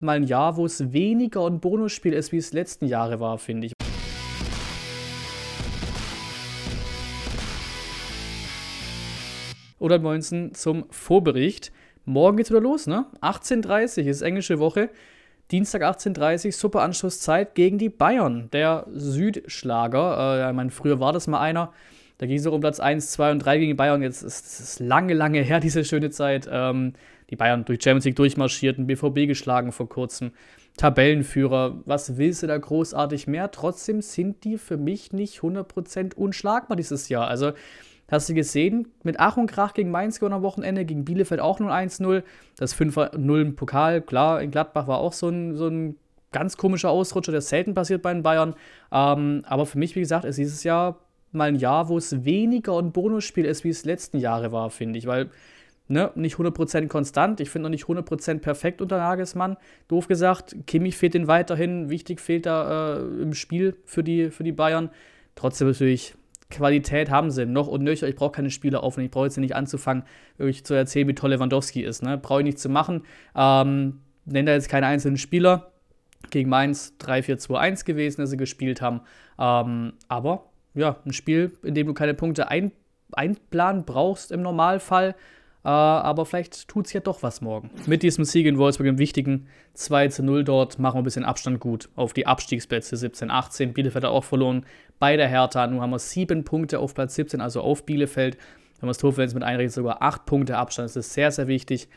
mal ein Jahr, wo es weniger ein Bonusspiel ist, wie es letzten Jahre war, finde ich. Oder 19 zum Vorbericht. Morgen geht's wieder los, ne? 18.30 ist englische Woche. Dienstag 18.30 super Anschlusszeit gegen die Bayern. Der Südschlager. Äh, ich meine, früher war das mal einer. Da ging es auch um Platz 1, 2 und 3 gegen die Bayern. Jetzt ist es lange, lange her, diese schöne Zeit. Ähm, die Bayern durch Champions League durchmarschierten, BVB geschlagen vor kurzem. Tabellenführer, was willst du da großartig mehr? Trotzdem sind die für mich nicht 100% unschlagbar dieses Jahr. Also, hast du gesehen, mit Ach und Krach gegen Mainz gewonnen am Wochenende, gegen Bielefeld auch 0-1-0. Das 5-0 im Pokal, klar, in Gladbach war auch so ein, so ein ganz komischer Ausrutscher, der selten passiert bei den Bayern. Ähm, aber für mich, wie gesagt, ist dieses Jahr mal ein Jahr, wo es weniger ein Bonusspiel ist, wie es letzten Jahre war, finde ich. Weil, ne, nicht 100% konstant. Ich finde noch nicht 100% perfekt unter Nagelsmann. Doof gesagt, Kimmich fehlt den weiterhin. Wichtig fehlt da äh, im Spiel für die, für die Bayern. Trotzdem natürlich, Qualität haben sie noch und nöcher. Ich brauche keine Spieler aufnehmen. Ich brauche jetzt nicht anzufangen, wirklich zu erzählen, wie toll Lewandowski ist. Ne? Brauche ich nicht zu machen. Ähm, nenne da jetzt keine einzelnen Spieler. Gegen Mainz 3-4-2-1 gewesen, dass sie gespielt haben. Ähm, aber ja, ein Spiel, in dem du keine Punkte ein, einplanen brauchst im Normalfall. Äh, aber vielleicht tut es ja doch was morgen. Mit diesem Sieg in Wolfsburg im wichtigen 2 zu 0 dort machen wir ein bisschen Abstand gut auf die Abstiegsplätze 17, 18. Bielefeld hat auch verloren bei der Hertha. Nun haben wir sieben Punkte auf Platz 17, also auf Bielefeld. Wenn wir das Torverhältnis mit einrechnen, sogar acht Punkte Abstand. Das ist sehr, sehr wichtig.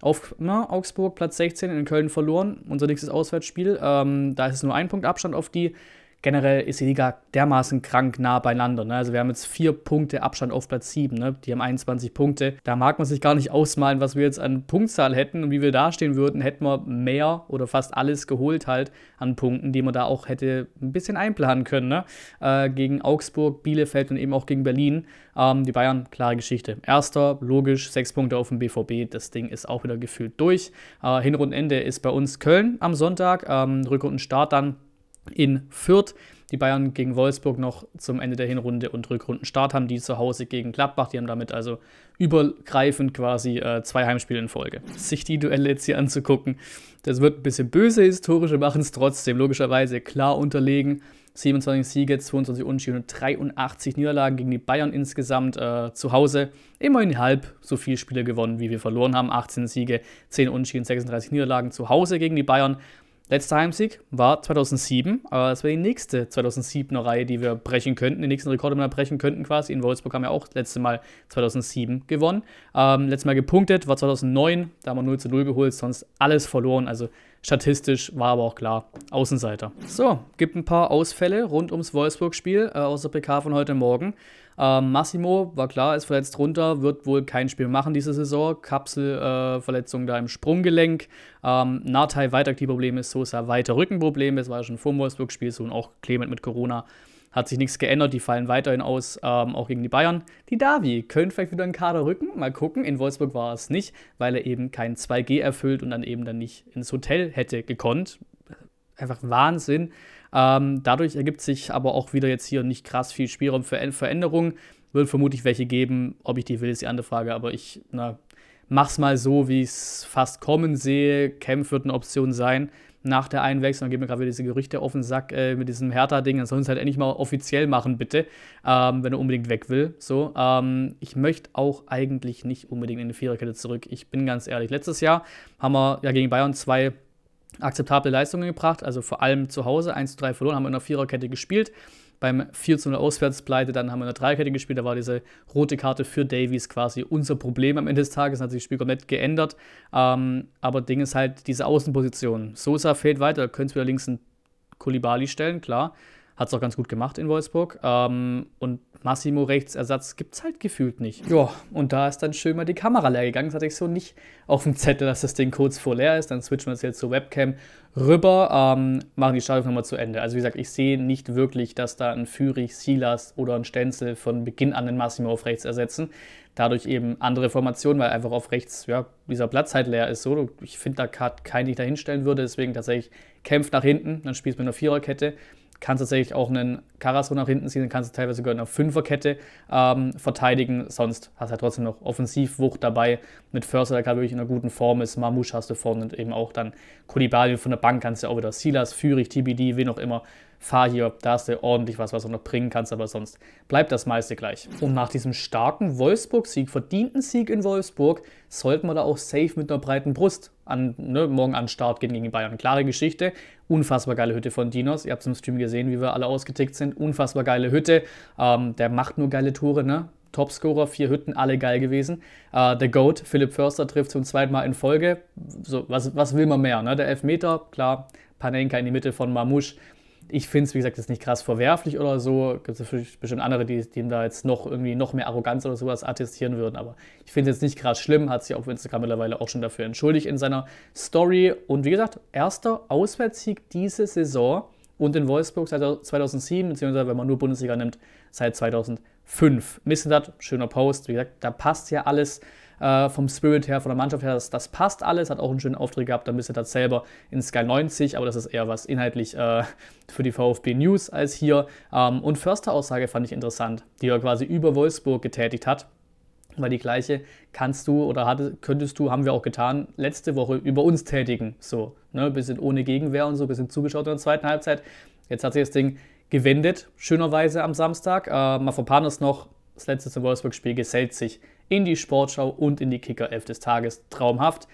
Auf na, Augsburg Platz 16 in Köln verloren, unser nächstes Auswärtsspiel. Ähm, da ist es nur ein Punkt Abstand auf die generell ist die Liga dermaßen krank nah beieinander. Ne? Also wir haben jetzt vier Punkte Abstand auf Platz 7. Ne? Die haben 21 Punkte. Da mag man sich gar nicht ausmalen, was wir jetzt an Punktzahl hätten und wie wir dastehen würden, hätten wir mehr oder fast alles geholt halt an Punkten, die man da auch hätte ein bisschen einplanen können. Ne? Äh, gegen Augsburg, Bielefeld und eben auch gegen Berlin. Ähm, die Bayern, klare Geschichte. Erster, logisch, sechs Punkte auf dem BVB. Das Ding ist auch wieder gefühlt durch. Äh, Hinrundenende ist bei uns Köln am Sonntag. Ähm, Rückrundenstart dann in Fürth. Die Bayern gegen Wolfsburg noch zum Ende der Hinrunde und Rückrundenstart haben die zu Hause gegen Gladbach. Die haben damit also übergreifend quasi äh, zwei Heimspiele in Folge. Sich die Duelle jetzt hier anzugucken, das wird ein bisschen böse. Historische machen es trotzdem logischerweise klar unterlegen. 27 Siege, 22 Unentschieden und 83 Niederlagen gegen die Bayern insgesamt äh, zu Hause. Immerhin halb so viele Spiele gewonnen, wie wir verloren haben. 18 Siege, 10 Unentschieden, 36 Niederlagen zu Hause gegen die Bayern. Letzter Heimsieg war 2007, aber das wäre die nächste 2007er Reihe, die wir brechen könnten, die nächsten Rekorde, die wir brechen könnten quasi. In Wolfsburg haben wir auch das letzte Mal 2007 gewonnen. Ähm, letztes Mal gepunktet war 2009, da haben wir 0 zu 0 geholt, sonst alles verloren. Also statistisch war aber auch klar, Außenseiter. So, gibt ein paar Ausfälle rund ums Wolfsburg-Spiel äh, aus der PK von heute Morgen. Ähm, Massimo war klar, ist verletzt runter, wird wohl kein Spiel machen diese Saison. Kapselverletzung äh, da im Sprunggelenk. Ähm, Natai weiter Knieprobleme, Sosa weiter Rückenprobleme. Das war ja schon vor dem Wolfsburg-Spiel so und auch Clement mit Corona. Hat sich nichts geändert, die fallen weiterhin aus, ähm, auch gegen die Bayern. Die Davi können vielleicht wieder einen Kader rücken, mal gucken. In Wolfsburg war es nicht, weil er eben kein 2G erfüllt und dann eben dann nicht ins Hotel hätte gekonnt. Einfach Wahnsinn. Ähm, dadurch ergibt sich aber auch wieder jetzt hier nicht krass viel Spielraum für Veränderungen. Wird vermutlich welche geben. Ob ich die will, ist die andere Frage. Aber ich na, mach's mal so, wie ich es fast kommen sehe. Kempf wird eine Option sein nach der Einwechslung. Dann geben mir gerade wieder diese Gerüchte auf den Sack äh, mit diesem Hertha-Ding. Dann sollen es halt endlich mal offiziell machen, bitte. Ähm, wenn er unbedingt weg will. So, ähm, ich möchte auch eigentlich nicht unbedingt in die Viererkette zurück. Ich bin ganz ehrlich. Letztes Jahr haben wir ja gegen Bayern zwei akzeptable Leistungen gebracht, also vor allem zu Hause 1 zu 3 verloren, haben wir in der Viererkette gespielt. Beim 4 zu 0 Auswärtspleite, dann haben wir in der Dreierkette gespielt, da war diese rote Karte für Davies quasi unser Problem am Ende des Tages, hat sich das Spiel komplett geändert. Ähm, aber Ding ist halt diese Außenposition. Sosa fehlt weiter, da könntest du wieder links einen Kulibali stellen, klar. Hat es auch ganz gut gemacht in Wolfsburg. Ähm, und Massimo Rechtsersatz gibt es halt gefühlt nicht. Ja, und da ist dann schön mal die Kamera leer gegangen. Das hatte ich so nicht auf dem Zettel, dass das Ding kurz vor leer ist. Dann switchen wir uns jetzt zur Webcam rüber, ähm, machen die Startaufnahme zu Ende. Also wie gesagt, ich sehe nicht wirklich, dass da ein Fürich, Silas oder ein Stenzel von Beginn an den Massimo auf rechts ersetzen. Dadurch eben andere Formationen, weil einfach auf rechts ja, dieser Platz halt leer ist. So, ich finde, da keinen, den ich da hinstellen würde. Deswegen tatsächlich kämpft nach hinten, dann spielst du mit einer Viererkette kannst tatsächlich auch einen Karasor nach hinten ziehen, kannst du teilweise sogar in einer Fünferkette ähm, verteidigen. Sonst hast du halt trotzdem noch Offensivwucht dabei. Mit Förster, der gerade wirklich in einer guten Form ist. Mamouche hast du vorne und eben auch dann Kulibali von der Bank kannst du auch wieder Silas, Führig, TBD, wie noch immer fahr hier, da hast du ordentlich was, was du noch bringen kannst, aber sonst bleibt das meiste gleich. Und nach diesem starken Wolfsburg-Sieg, verdienten Sieg in Wolfsburg, sollten wir da auch safe mit einer breiten Brust an, ne, morgen an Start gehen gegen die Bayern. Klare Geschichte, unfassbar geile Hütte von Dinos. Ihr habt es im Stream gesehen, wie wir alle ausgetickt sind. Unfassbar geile Hütte. Ähm, der macht nur geile Tore, ne? Topscorer, vier Hütten, alle geil gewesen. Äh, der GOAT, Philipp Förster, trifft zum zweiten Mal in Folge. So, was, was will man mehr? Ne? Der Elfmeter, klar, Panenka in die Mitte von Mamouche. Ich finde es, wie gesagt, jetzt nicht krass verwerflich oder so. Gibt es bestimmt andere, die, die ihm da jetzt noch irgendwie noch mehr Arroganz oder sowas attestieren würden. Aber ich finde es jetzt nicht krass schlimm. Hat sich auf Instagram mittlerweile auch schon dafür entschuldigt in seiner Story. Und wie gesagt, erster Auswärtssieg diese Saison und in Wolfsburg seit 2007, beziehungsweise wenn man nur Bundesliga nimmt, seit 2005. Missendat, schöner Post. Wie gesagt, da passt ja alles äh, vom Spirit her, von der Mannschaft her, das, das, passt alles, hat auch einen schönen Auftritt gehabt, dann das selber in Sky 90, aber das ist eher was inhaltlich äh, für die VfB News als hier. Ähm, und Förster Aussage fand ich interessant, die er quasi über Wolfsburg getätigt hat. Weil die gleiche kannst du oder hatte, könntest du, haben wir auch getan, letzte Woche über uns tätigen. So, ne, bisschen ohne Gegenwehr und so, bisschen zugeschaut in der zweiten Halbzeit. Jetzt hat sich das Ding gewendet, schönerweise am Samstag. Äh, Mafropanos noch, das letzte Wolfsburg-Spiel gesellt sich in die Sportschau und in die Kicker 11 des Tages. Traumhaft.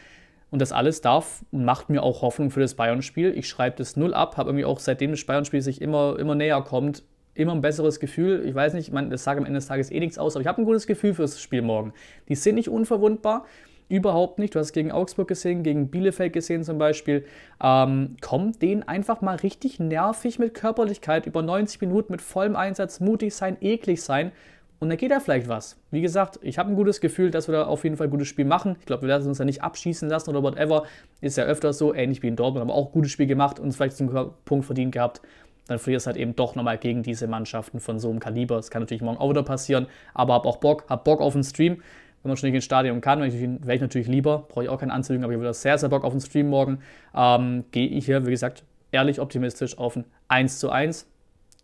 Und das alles darf und macht mir auch Hoffnung für das Bayern-Spiel. Ich schreibe das null ab, habe irgendwie auch seitdem das Bayern-Spiel sich immer, immer näher kommt, immer ein besseres Gefühl. Ich weiß nicht, ich meine, das sage am Ende des Tages eh nichts aus, aber ich habe ein gutes Gefühl für das Spiel morgen. Die sind nicht unverwundbar. Überhaupt nicht. Du hast es gegen Augsburg gesehen, gegen Bielefeld gesehen zum Beispiel. Ähm, kommt denen einfach mal richtig nervig mit Körperlichkeit über 90 Minuten mit vollem Einsatz, mutig sein, eklig sein. Und dann geht da vielleicht was. Wie gesagt, ich habe ein gutes Gefühl, dass wir da auf jeden Fall ein gutes Spiel machen. Ich glaube, wir werden uns da nicht abschießen lassen oder whatever. Ist ja öfters so, ähnlich wie in Dortmund, aber auch ein gutes Spiel gemacht und vielleicht zum Punkt verdient gehabt. Dann verlierst du halt eben doch nochmal gegen diese Mannschaften von so einem Kaliber. Das kann natürlich morgen auch wieder passieren, aber hab auch Bock, hab Bock auf den Stream. Wenn man schon nicht ins Stadion kann, wäre ich natürlich lieber, brauche ich auch keine Anzüge, aber ich habe sehr, sehr Bock auf den Stream morgen. Ähm, Gehe ich hier, wie gesagt, ehrlich optimistisch auf ein 1 zu 1.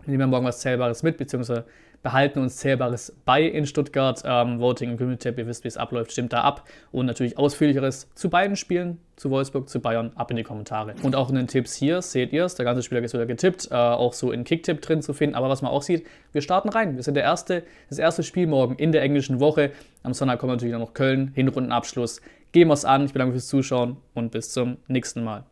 Nehmen wir morgen was Zählbares mit, beziehungsweise behalten uns Zählbares bei in Stuttgart. Ähm, Voting im Community Tab, ihr wisst, wie es abläuft, stimmt da ab. Und natürlich ausführlicheres zu beiden Spielen, zu Wolfsburg, zu Bayern, ab in die Kommentare. Und auch in den Tipps hier seht ihr es, der ganze Spieler ist wieder getippt, äh, auch so in Kicktipp drin zu finden. Aber was man auch sieht, wir starten rein. Wir sind der erste, das erste Spiel morgen in der englischen Woche. Am Sonntag kommt natürlich noch Köln, Hinrundenabschluss. Gehen wir es an. Ich bedanke mich fürs Zuschauen und bis zum nächsten Mal.